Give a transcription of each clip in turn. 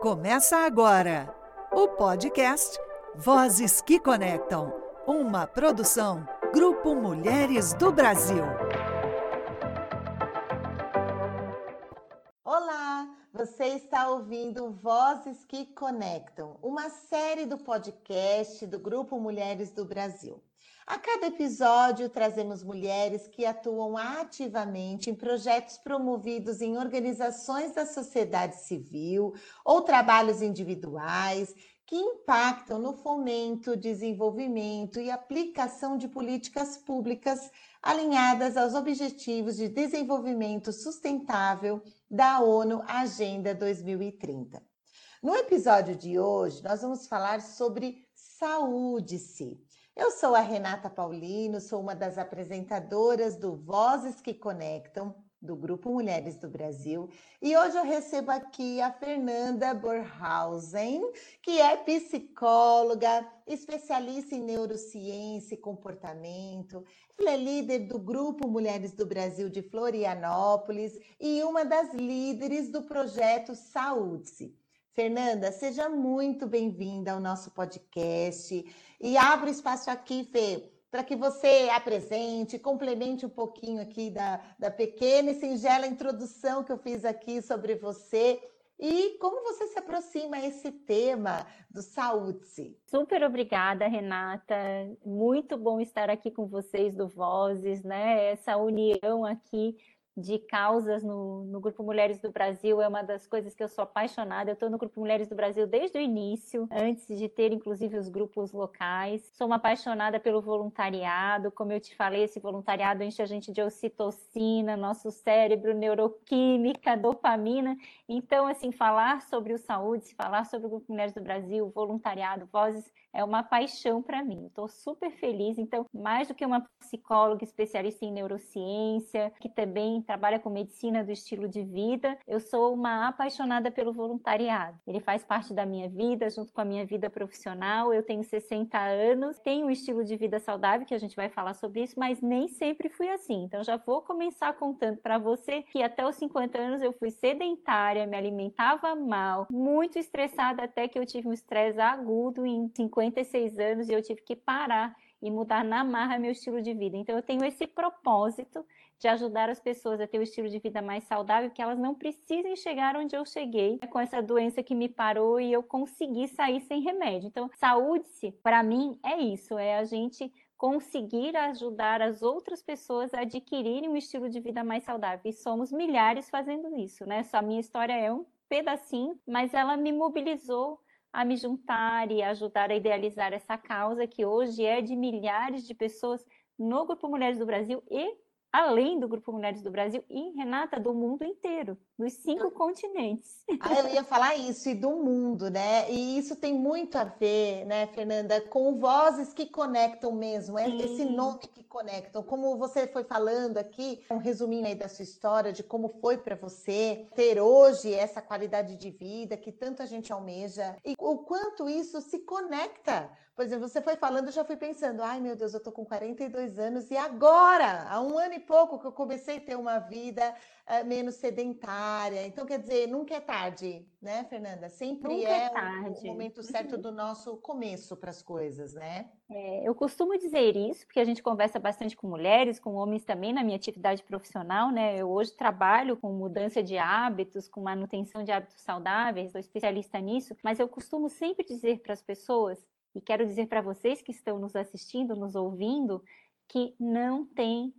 Começa agora o podcast Vozes que Conectam, uma produção Grupo Mulheres do Brasil. Olá, você está ouvindo Vozes que Conectam, uma série do podcast do Grupo Mulheres do Brasil. A cada episódio, trazemos mulheres que atuam ativamente em projetos promovidos em organizações da sociedade civil ou trabalhos individuais que impactam no fomento, desenvolvimento e aplicação de políticas públicas alinhadas aos Objetivos de Desenvolvimento Sustentável da ONU Agenda 2030. No episódio de hoje, nós vamos falar sobre saúde-se eu sou a Renata Paulino, sou uma das apresentadoras do Vozes que Conectam, do Grupo Mulheres do Brasil, e hoje eu recebo aqui a Fernanda Borhausen, que é psicóloga, especialista em neurociência e comportamento. Ela é líder do Grupo Mulheres do Brasil de Florianópolis e uma das líderes do projeto Saúde-se. Fernanda, seja muito bem-vinda ao nosso podcast e abro espaço aqui, Fê, para que você apresente, complemente um pouquinho aqui da, da pequena e singela introdução que eu fiz aqui sobre você e como você se aproxima a esse tema do saúde. Super obrigada, Renata. Muito bom estar aqui com vocês do Vozes, né? Essa união aqui de causas no, no, Grupo Mulheres do Brasil é uma das coisas que eu sou apaixonada. Eu estou no Grupo Mulheres do Brasil desde o início, antes de ter inclusive os grupos locais. Sou uma apaixonada pelo voluntariado. Como eu te falei, esse voluntariado enche a gente de ocitocina, nosso cérebro, neuroquímica, dopamina. Então, assim, falar sobre o saúde, falar sobre o Grupo Mulheres do Brasil, voluntariado, vozes, é uma paixão para mim. Estou super feliz. Então, mais do que uma psicóloga especialista em neurociência, que também trabalha com medicina do estilo de vida, eu sou uma apaixonada pelo voluntariado. Ele faz parte da minha vida, junto com a minha vida profissional. Eu tenho 60 anos, tenho um estilo de vida saudável, que a gente vai falar sobre isso, mas nem sempre fui assim. Então, já vou começar contando para você que até os 50 anos eu fui sedentária, me alimentava mal, muito estressada, até que eu tive um estresse agudo em 50 56 anos e eu tive que parar e mudar na marra meu estilo de vida. Então, eu tenho esse propósito de ajudar as pessoas a ter um estilo de vida mais saudável, que elas não precisem chegar onde eu cheguei com essa doença que me parou e eu consegui sair sem remédio. Então, saúde-se, para mim, é isso: é a gente conseguir ajudar as outras pessoas a adquirirem um estilo de vida mais saudável. E somos milhares fazendo isso, né? Só a minha história é um pedacinho, mas ela me mobilizou a me juntar e ajudar a idealizar essa causa que hoje é de milhares de pessoas no Grupo Mulheres do Brasil e além do Grupo Mulheres do Brasil e, Renata, do mundo inteiro, dos cinco continentes. Ah, eu ia falar isso, e do mundo, né? E isso tem muito a ver, né, Fernanda, com vozes que conectam mesmo, é Sim. esse nome que conectam. Como você foi falando aqui, um resuminho aí da sua história, de como foi para você ter hoje essa qualidade de vida que tanta gente almeja, e o quanto isso se conecta por exemplo, você foi falando, eu já fui pensando, ai meu Deus, eu tô com 42 anos e agora, há um ano e pouco que eu comecei a ter uma vida menos sedentária. Então, quer dizer, nunca é tarde, né, Fernanda? Sempre nunca é, é o momento certo do nosso começo para as coisas, né? É, eu costumo dizer isso, porque a gente conversa bastante com mulheres, com homens também na minha atividade profissional, né? Eu hoje trabalho com mudança de hábitos, com manutenção de hábitos saudáveis, sou especialista nisso, mas eu costumo sempre dizer para as pessoas e quero dizer para vocês que estão nos assistindo, nos ouvindo, que não tem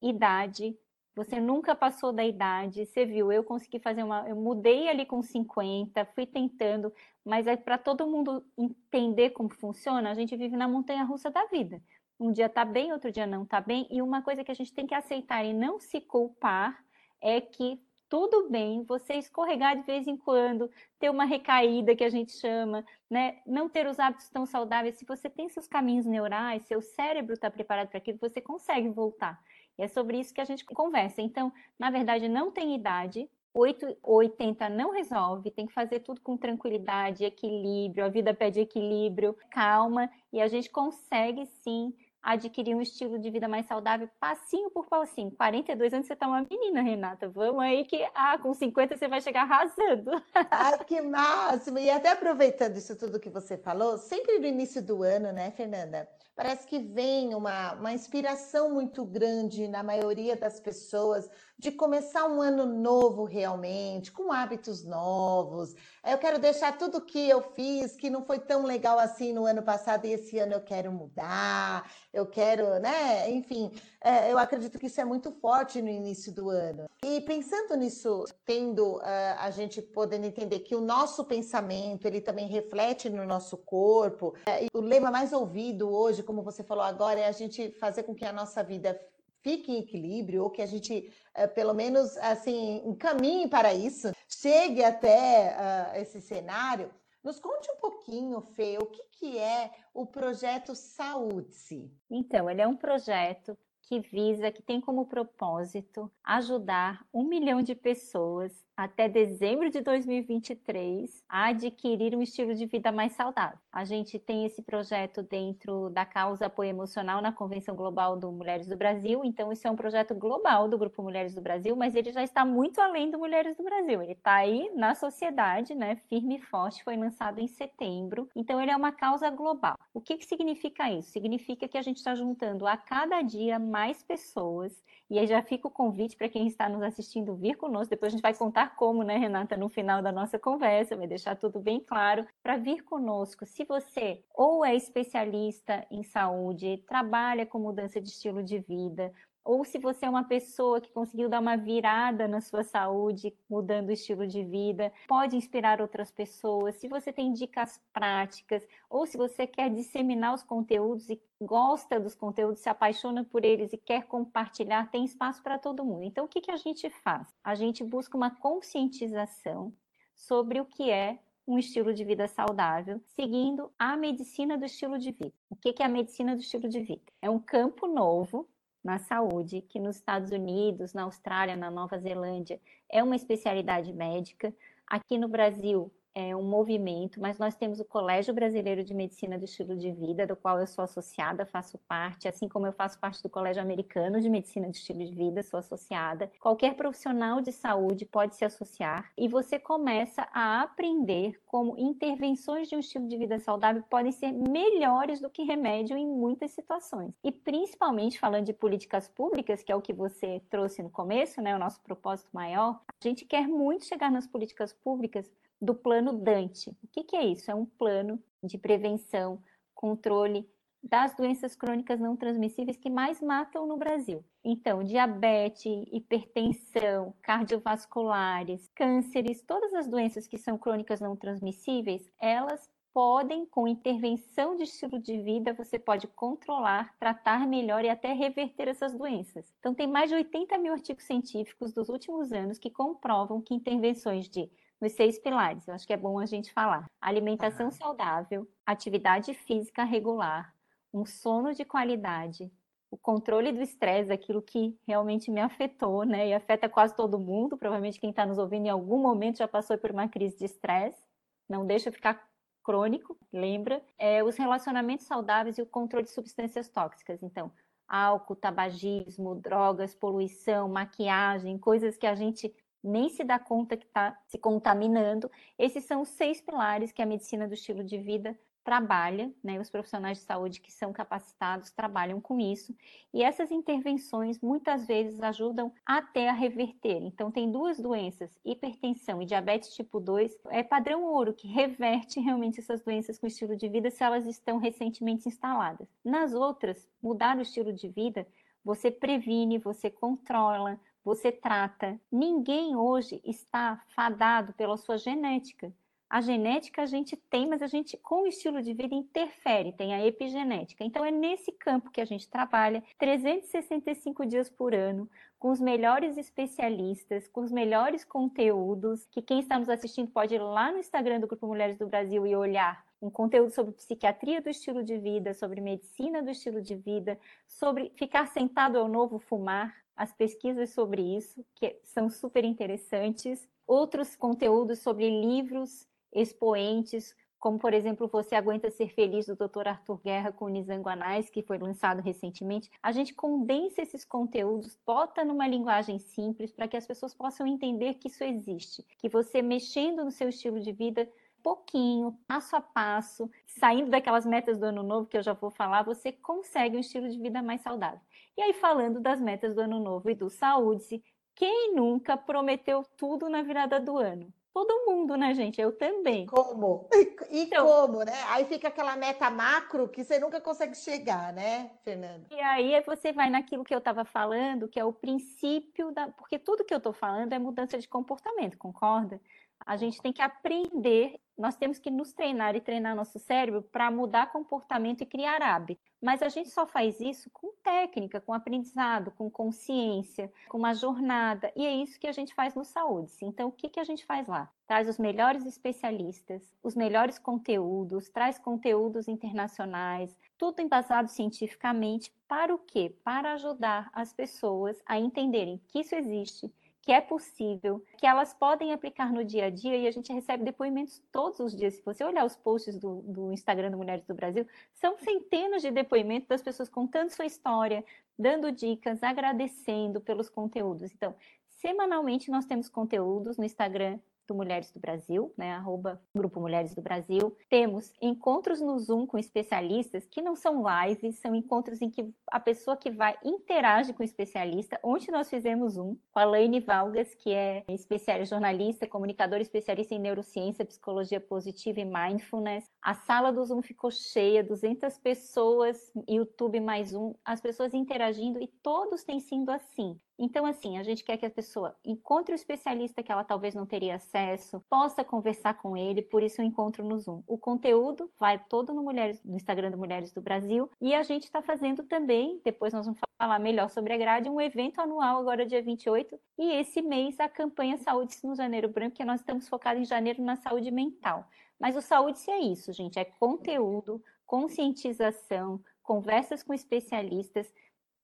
idade. Você nunca passou da idade. Você viu, eu consegui fazer uma. Eu mudei ali com 50, fui tentando, mas é para todo mundo entender como funciona. A gente vive na montanha russa da vida. Um dia tá bem, outro dia não tá bem. E uma coisa que a gente tem que aceitar e não se culpar é que tudo bem você escorregar de vez em quando, ter uma recaída que a gente chama, né? Não ter os hábitos tão saudáveis. Se você tem seus caminhos neurais, seu cérebro está preparado para aquilo, você consegue voltar. E é sobre isso que a gente conversa. Então, na verdade, não tem idade. 8 ou 80 não resolve, tem que fazer tudo com tranquilidade, equilíbrio, a vida pede equilíbrio, calma, e a gente consegue sim adquirir um estilo de vida mais saudável, passinho por passinho. 42 anos você está uma menina, Renata. Vamos aí que ah, com 50 você vai chegar arrasando. Ai, que máximo! E até aproveitando isso tudo que você falou, sempre no início do ano, né, Fernanda? Parece que vem uma, uma inspiração muito grande na maioria das pessoas de começar um ano novo realmente, com hábitos novos. Eu quero deixar tudo que eu fiz, que não foi tão legal assim no ano passado, e esse ano eu quero mudar, eu quero, né? Enfim, é, eu acredito que isso é muito forte no início do ano. E pensando nisso, tendo uh, a gente podendo entender que o nosso pensamento, ele também reflete no nosso corpo, é, o lema mais ouvido hoje, como você falou agora, é a gente fazer com que a nossa vida fique em equilíbrio, ou que a gente, uh, pelo menos, assim, encaminhe para isso, chegue até uh, esse cenário. Nos conte um pouquinho, Fê, o que, que é o projeto Saúde-se? Então, ele é um projeto que visa, que tem como propósito ajudar um milhão de pessoas até dezembro de 2023 a adquirir um estilo de vida mais saudável. A gente tem esse projeto dentro da causa apoio emocional na Convenção Global do Mulheres do Brasil, então isso é um projeto global do Grupo Mulheres do Brasil, mas ele já está muito além do Mulheres do Brasil. Ele está aí na sociedade, né, firme e forte, foi lançado em setembro, então ele é uma causa global. O que, que significa isso? Significa que a gente está juntando a cada dia mais pessoas, e aí já fica o convite para quem está nos assistindo vir conosco, depois a gente vai contar como, né, Renata, no final da nossa conversa, vai deixar tudo bem claro, para vir conosco. Se você ou é especialista em saúde, trabalha com mudança de estilo de vida, ou se você é uma pessoa que conseguiu dar uma virada na sua saúde, mudando o estilo de vida, pode inspirar outras pessoas. Se você tem dicas práticas, ou se você quer disseminar os conteúdos e gosta dos conteúdos, se apaixona por eles e quer compartilhar, tem espaço para todo mundo. Então, o que, que a gente faz? A gente busca uma conscientização sobre o que é um estilo de vida saudável, seguindo a medicina do estilo de vida. O que é a medicina do estilo de vida? É um campo novo na saúde, que nos Estados Unidos, na Austrália, na Nova Zelândia, é uma especialidade médica. Aqui no Brasil, é um movimento, mas nós temos o Colégio Brasileiro de Medicina do Estilo de Vida, do qual eu sou associada, faço parte, assim como eu faço parte do Colégio Americano de Medicina do Estilo de Vida, sou associada. Qualquer profissional de saúde pode se associar e você começa a aprender como intervenções de um estilo de vida saudável podem ser melhores do que remédio em muitas situações. E principalmente falando de políticas públicas, que é o que você trouxe no começo, né, o nosso propósito maior, a gente quer muito chegar nas políticas públicas do plano Dante. O que, que é isso? É um plano de prevenção, controle das doenças crônicas não transmissíveis que mais matam no Brasil. Então, diabetes, hipertensão, cardiovasculares, cânceres, todas as doenças que são crônicas não transmissíveis, elas podem, com intervenção de estilo de vida, você pode controlar, tratar melhor e até reverter essas doenças. Então, tem mais de 80 mil artigos científicos dos últimos anos que comprovam que intervenções de nos seis pilares. Eu acho que é bom a gente falar. Alimentação saudável, atividade física regular, um sono de qualidade, o controle do estresse, aquilo que realmente me afetou, né? E afeta quase todo mundo. Provavelmente quem está nos ouvindo em algum momento já passou por uma crise de estresse. Não deixa ficar crônico, lembra? É, os relacionamentos saudáveis e o controle de substâncias tóxicas. Então, álcool, tabagismo, drogas, poluição, maquiagem, coisas que a gente nem se dá conta que está se contaminando. Esses são os seis pilares que a medicina do estilo de vida trabalha, né? Os profissionais de saúde que são capacitados trabalham com isso. E essas intervenções muitas vezes ajudam até a reverter. Então, tem duas doenças, hipertensão e diabetes tipo 2, é padrão ouro que reverte realmente essas doenças com estilo de vida se elas estão recentemente instaladas. Nas outras, mudar o estilo de vida, você previne, você controla, você trata. Ninguém hoje está fadado pela sua genética. A genética a gente tem, mas a gente, com o estilo de vida, interfere, tem a epigenética. Então, é nesse campo que a gente trabalha 365 dias por ano, com os melhores especialistas, com os melhores conteúdos, que quem está nos assistindo pode ir lá no Instagram do Grupo Mulheres do Brasil e olhar um conteúdo sobre psiquiatria do estilo de vida, sobre medicina do estilo de vida, sobre ficar sentado é o novo fumar, as pesquisas sobre isso, que são super interessantes, outros conteúdos sobre livros expoentes, como por exemplo Você Aguenta Ser Feliz, do Dr. Arthur Guerra com Nizanguanais, que foi lançado recentemente, a gente condensa esses conteúdos, bota numa linguagem simples para que as pessoas possam entender que isso existe, que você mexendo no seu estilo de vida pouquinho, passo a passo, saindo daquelas metas do ano novo que eu já vou falar, você consegue um estilo de vida mais saudável. E aí, falando das metas do ano novo e do saúde, quem nunca prometeu tudo na virada do ano? Todo mundo, né, gente? Eu também. Como? E então, como, né? Aí fica aquela meta macro que você nunca consegue chegar, né, Fernanda? E aí você vai naquilo que eu estava falando, que é o princípio da. Porque tudo que eu estou falando é mudança de comportamento, concorda? A gente tem que aprender, nós temos que nos treinar e treinar nosso cérebro para mudar comportamento e criar hábito. Mas a gente só faz isso com técnica, com aprendizado, com consciência, com uma jornada. E é isso que a gente faz no Saúde. Então, o que, que a gente faz lá? Traz os melhores especialistas, os melhores conteúdos, traz conteúdos internacionais, tudo embasado cientificamente. Para o quê? Para ajudar as pessoas a entenderem que isso existe que é possível, que elas podem aplicar no dia a dia e a gente recebe depoimentos todos os dias. Se você olhar os posts do, do Instagram do Mulheres do Brasil, são centenas de depoimentos das pessoas contando sua história, dando dicas, agradecendo pelos conteúdos. Então, semanalmente nós temos conteúdos no Instagram do Mulheres do Brasil, né, arroba Grupo Mulheres do Brasil. Temos encontros no Zoom com especialistas, que não são lives, são encontros em que a pessoa que vai interage com o especialista. Ontem nós fizemos um com a Laine Valgas, que é especialista, jornalista, comunicadora especialista em neurociência, psicologia positiva e mindfulness. A sala do Zoom ficou cheia, 200 pessoas, YouTube mais um, as pessoas interagindo e todos têm sido assim. Então, assim, a gente quer que a pessoa encontre o especialista que ela talvez não teria acesso, possa conversar com ele, por isso o encontro no Zoom. O conteúdo vai todo no, Mulheres, no Instagram do Mulheres do Brasil e a gente está fazendo também, depois nós vamos falar melhor sobre a grade, um evento anual agora dia 28 e esse mês a campanha Saúde no Janeiro Branco, que nós estamos focados em janeiro na saúde mental. Mas o saúde é isso, gente, é conteúdo, conscientização, conversas com especialistas,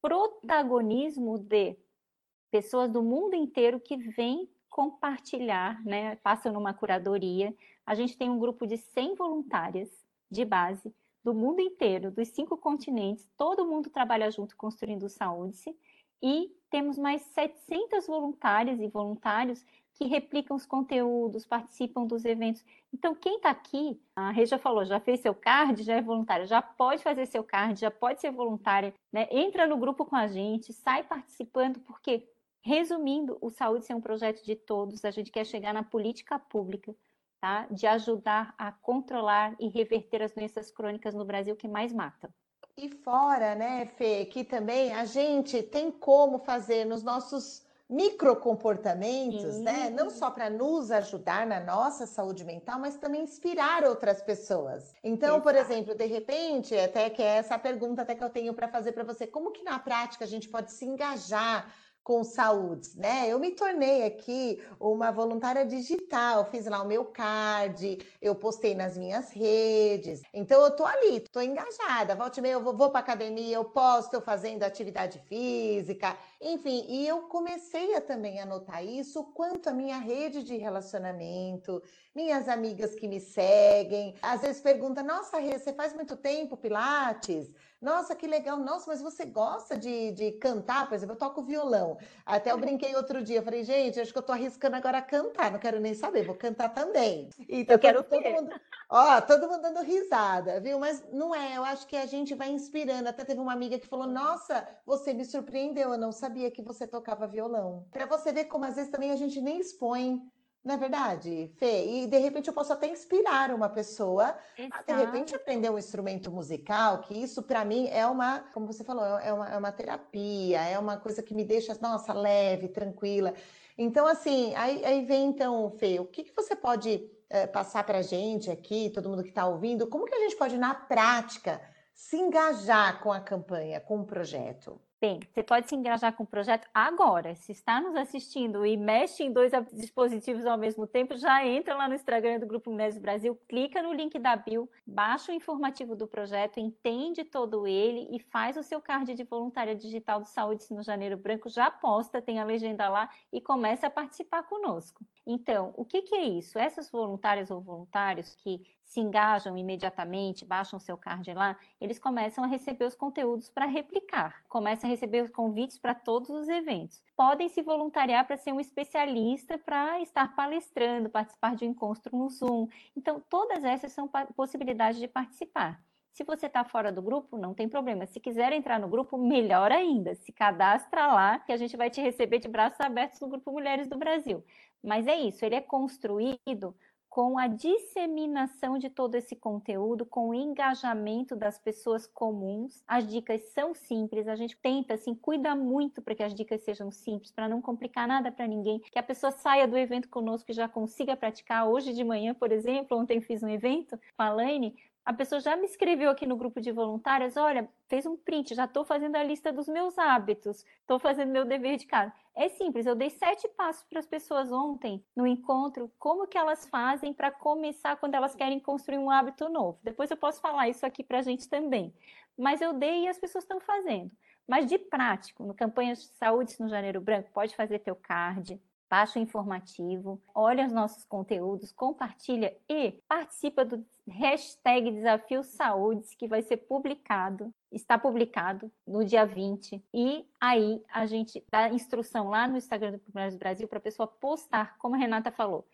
protagonismo de pessoas do mundo inteiro que vêm compartilhar, né, passam numa curadoria. A gente tem um grupo de 100 voluntárias de base do mundo inteiro, dos cinco continentes, todo mundo trabalha junto construindo saúde e temos mais 700 voluntárias e voluntários que replicam os conteúdos, participam dos eventos. Então, quem está aqui, a Reja falou, já fez seu card, já é voluntária, já pode fazer seu card, já pode ser voluntária, né? entra no grupo com a gente, sai participando, porque Resumindo, o Saúde é um projeto de todos, a gente quer chegar na política pública, tá? De ajudar a controlar e reverter as doenças crônicas no Brasil que mais matam. E fora, né, Fê, que também a gente tem como fazer nos nossos microcomportamentos, né? Não só para nos ajudar na nossa saúde mental, mas também inspirar outras pessoas. Então, Exato. por exemplo, de repente, até que é essa pergunta até que eu tenho para fazer para você, como que na prática a gente pode se engajar com saúde, né? Eu me tornei aqui uma voluntária digital, fiz lá o meu card, eu postei nas minhas redes. Então eu tô ali, tô engajada. Volte meia, eu vou, vou para academia, eu posto eu fazendo atividade física, enfim, e eu comecei a também a notar isso quanto a minha rede de relacionamento, minhas amigas que me seguem, às vezes perguntam: "Nossa, Rê, você faz muito tempo pilates?" Nossa, que legal. Nossa, mas você gosta de, de cantar? Por exemplo, eu toco violão. Até eu brinquei outro dia. Falei, gente, acho que eu tô arriscando agora cantar. Não quero nem saber, vou cantar também. Então, eu quero todo mundo, ó, todo mundo dando risada, viu? Mas não é. Eu acho que a gente vai inspirando. Até teve uma amiga que falou: Nossa, você me surpreendeu. Eu não sabia que você tocava violão. Para você ver como às vezes também a gente nem expõe não é verdade, Fê? E de repente eu posso até inspirar uma pessoa Exato. a de repente aprender um instrumento musical, que isso para mim é uma, como você falou, é uma, é uma terapia, é uma coisa que me deixa, nossa, leve, tranquila. Então, assim, aí, aí vem então, Fê, o que, que você pode é, passar para a gente aqui, todo mundo que está ouvindo, como que a gente pode, na prática, se engajar com a campanha, com o projeto? Bem, você pode se engajar com o projeto agora. Se está nos assistindo e mexe em dois dispositivos ao mesmo tempo, já entra lá no Instagram do Grupo Mulheres Brasil, clica no link da Bill, baixa o informativo do projeto, entende todo ele e faz o seu card de voluntária digital do Saúde no Janeiro Branco, já posta, tem a legenda lá e começa a participar conosco. Então, o que, que é isso? Essas voluntárias ou voluntários que se engajam imediatamente, baixam seu card lá, eles começam a receber os conteúdos para replicar, começam a receber os convites para todos os eventos. Podem se voluntariar para ser um especialista, para estar palestrando, participar de um encontro no Zoom. Então, todas essas são possibilidades de participar. Se você está fora do grupo, não tem problema. Se quiser entrar no grupo, melhor ainda. Se cadastra lá, que a gente vai te receber de braços abertos no Grupo Mulheres do Brasil. Mas é isso, ele é construído com a disseminação de todo esse conteúdo, com o engajamento das pessoas comuns. As dicas são simples, a gente tenta, assim, cuida muito para que as dicas sejam simples, para não complicar nada para ninguém, que a pessoa saia do evento conosco e já consiga praticar. Hoje de manhã, por exemplo, ontem fiz um evento com a Laine, a pessoa já me escreveu aqui no grupo de voluntárias, olha, fez um print, já estou fazendo a lista dos meus hábitos, estou fazendo meu dever de casa. É simples, eu dei sete passos para as pessoas ontem no encontro, como que elas fazem para começar quando elas querem construir um hábito novo. Depois eu posso falar isso aqui para a gente também. Mas eu dei e as pessoas estão fazendo. Mas de prático, no campanha de saúde no Janeiro Branco, pode fazer teu card, baixa o informativo, olha os nossos conteúdos, compartilha e participa do hashtag Desafio Saúdes, que vai ser publicado, está publicado no dia 20. E aí a gente dá instrução lá no Instagram do Primeiros Brasil para a pessoa postar, como a Renata falou,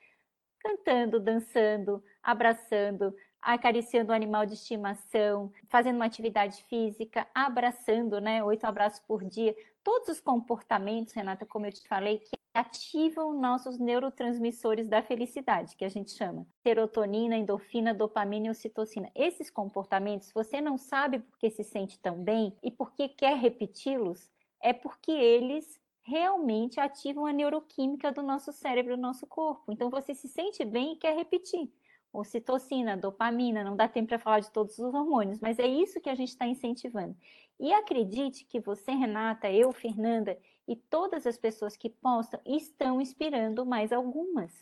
cantando, dançando, abraçando, acariciando o animal de estimação, fazendo uma atividade física, abraçando, né? Oito abraços por dia. Todos os comportamentos, Renata, como eu te falei, que ativam nossos neurotransmissores da felicidade, que a gente chama serotonina, endorfina, dopamina e ocitocina. Esses comportamentos, você não sabe por que se sente tão bem e por que quer repeti-los, é porque eles realmente ativam a neuroquímica do nosso cérebro, do nosso corpo. Então você se sente bem e quer repetir ocitocina, dopamina, não dá tempo para falar de todos os hormônios, mas é isso que a gente está incentivando. E acredite que você, Renata, eu, Fernanda e todas as pessoas que postam estão inspirando mais algumas.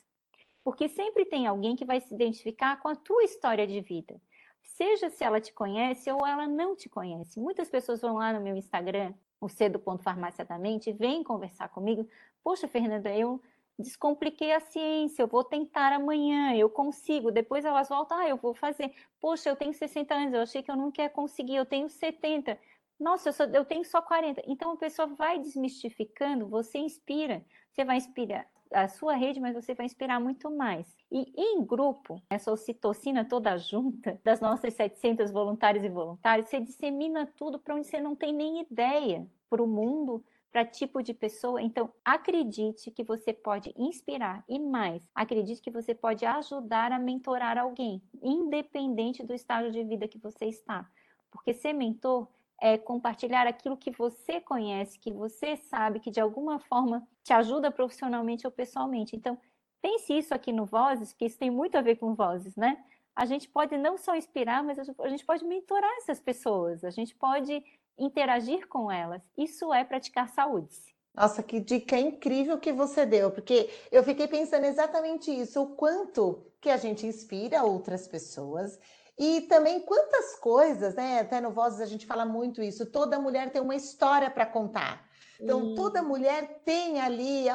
Porque sempre tem alguém que vai se identificar com a tua história de vida. Seja se ela te conhece ou ela não te conhece. Muitas pessoas vão lá no meu Instagram, o cedo.farmácia da mente, vêm conversar comigo. Poxa, Fernanda, eu descompliquei a ciência, eu vou tentar amanhã, eu consigo. Depois elas voltam, ah, eu vou fazer. Poxa, eu tenho 60 anos, eu achei que eu não ia conseguir, eu tenho 70. Nossa, eu, só, eu tenho só 40. Então a pessoa vai desmistificando, você inspira. Você vai inspirar a sua rede, mas você vai inspirar muito mais. E em grupo, essa ocitocina toda junta, das nossas 700 voluntários e voluntários, você dissemina tudo para onde você não tem nem ideia, para o mundo, para tipo de pessoa. Então, acredite que você pode inspirar e mais, acredite que você pode ajudar a mentorar alguém, independente do estágio de vida que você está. Porque ser mentor é compartilhar aquilo que você conhece, que você sabe que de alguma forma te ajuda profissionalmente ou pessoalmente. Então, pense isso aqui no Vozes, que isso tem muito a ver com Vozes, né? A gente pode não só inspirar, mas a gente pode mentorar essas pessoas, a gente pode interagir com elas. Isso é praticar saúde. Nossa, que dica incrível que você deu, porque eu fiquei pensando exatamente isso, o quanto que a gente inspira outras pessoas e também quantas coisas, né? Até no Vozes a gente fala muito isso, toda mulher tem uma história para contar. Então, toda mulher tem ali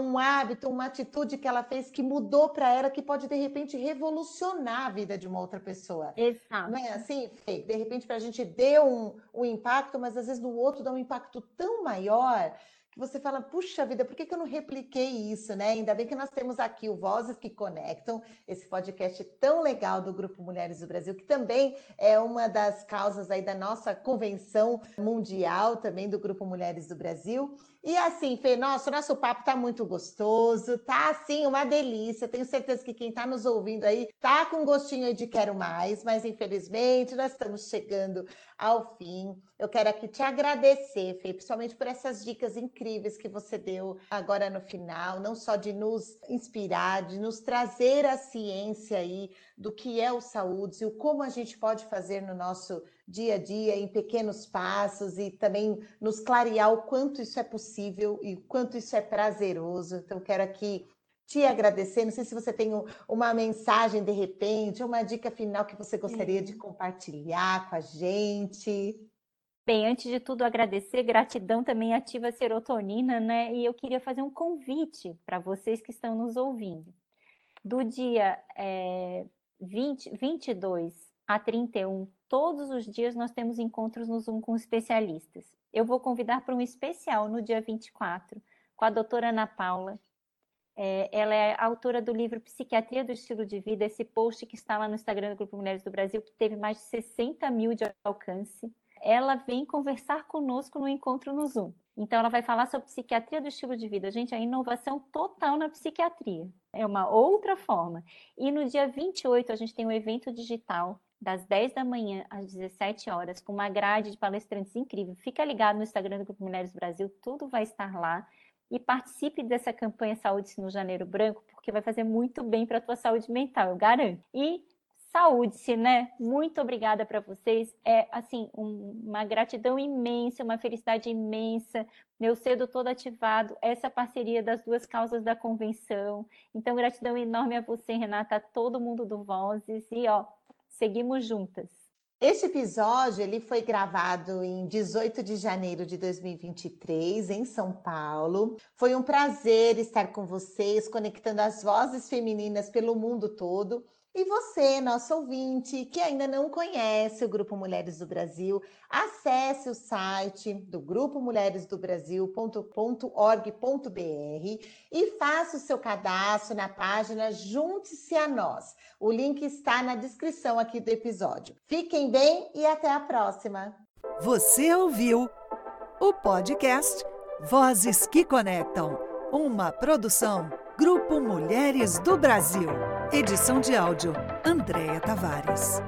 um hábito, uma atitude que ela fez que mudou para ela, que pode, de repente, revolucionar a vida de uma outra pessoa. Exato. Não é assim, Fê? De repente, para a gente deu um, um impacto, mas às vezes no outro dá um impacto tão maior que você fala, puxa vida, por que, que eu não repliquei isso, né? Ainda bem que nós temos aqui o Vozes que Conectam, esse podcast tão legal do Grupo Mulheres do Brasil, que também é uma das causas aí da nossa convenção mundial, também do Grupo Mulheres do Brasil. E assim, Fê, nossa, nosso papo tá muito gostoso, tá assim, uma delícia. Tenho certeza que quem tá nos ouvindo aí tá com gostinho de quero mais, mas infelizmente nós estamos chegando ao fim. Eu quero aqui te agradecer, Fê, principalmente por essas dicas incríveis que você deu agora no final, não só de nos inspirar, de nos trazer a ciência aí do que é o saúde e o como a gente pode fazer no nosso dia a dia, em pequenos passos e também nos clarear o quanto isso é possível e o quanto isso é prazeroso. Então, quero aqui te agradecer. Não sei se você tem uma mensagem de repente, uma dica final que você gostaria de compartilhar com a gente. Bem, antes de tudo, agradecer, gratidão também ativa a serotonina, né? E eu queria fazer um convite para vocês que estão nos ouvindo. Do dia é, 20, 22 a 31, todos os dias nós temos encontros no Zoom com especialistas. Eu vou convidar para um especial no dia 24, com a doutora Ana Paula. É, ela é autora do livro Psiquiatria do Estilo de Vida, esse post que está lá no Instagram do Grupo Mulheres do Brasil, que teve mais de 60 mil de alcance ela vem conversar conosco no encontro no Zoom. Então, ela vai falar sobre psiquiatria do estilo de vida. Gente, a inovação total na psiquiatria. É uma outra forma. E no dia 28, a gente tem um evento digital, das 10 da manhã às 17 horas, com uma grade de palestrantes incrível. Fica ligado no Instagram do Grupo Mulheres Brasil, tudo vai estar lá. E participe dessa campanha Saúde no Janeiro Branco, porque vai fazer muito bem para a tua saúde mental, eu garanto. E saúde-se, né? Muito obrigada para vocês. É assim um, uma gratidão imensa, uma felicidade imensa. Meu cedo todo ativado, essa parceria das duas causas da convenção. Então, gratidão enorme a você, Renata, a todo mundo do Vozes e ó, seguimos juntas. Este episódio ele foi gravado em 18 de janeiro de 2023 em São Paulo. Foi um prazer estar com vocês, conectando as vozes femininas pelo mundo todo. E você, nosso ouvinte, que ainda não conhece o Grupo Mulheres do Brasil, acesse o site do Grupo Mulheres do Brasil.org.br e faça o seu cadastro na página Junte-se a Nós. O link está na descrição aqui do episódio. Fiquem bem e até a próxima. Você ouviu o podcast Vozes que Conectam, uma produção Grupo Mulheres do Brasil. Edição de áudio, Andréa Tavares.